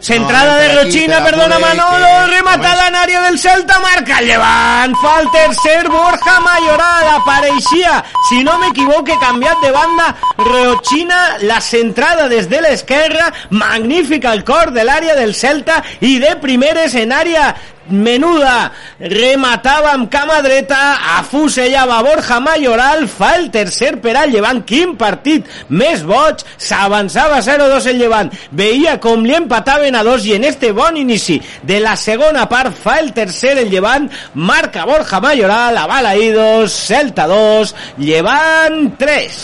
Centrada de Rochina, perdona Manolo, rematada en área del Celta, marca el Llevant, fa el tercer Borja Mayoral, si no m'equivoque, canviat de banda, Rochina, la centrada des de l'esquerra, magnífica el cor de l'àrea del Celta i de primeres en àrea menuda. Rematava amb cama dreta afusellava Borja Mayoral fa el tercer per al Llevant quin partit més boig. S'avançava 0-2 el Llevant. Veia com li empataven a dos i en este bon inici de la segona part fa el tercer el Llevant. Marca Borja Mayoral a Balaïdos Celta 2 Llevant 3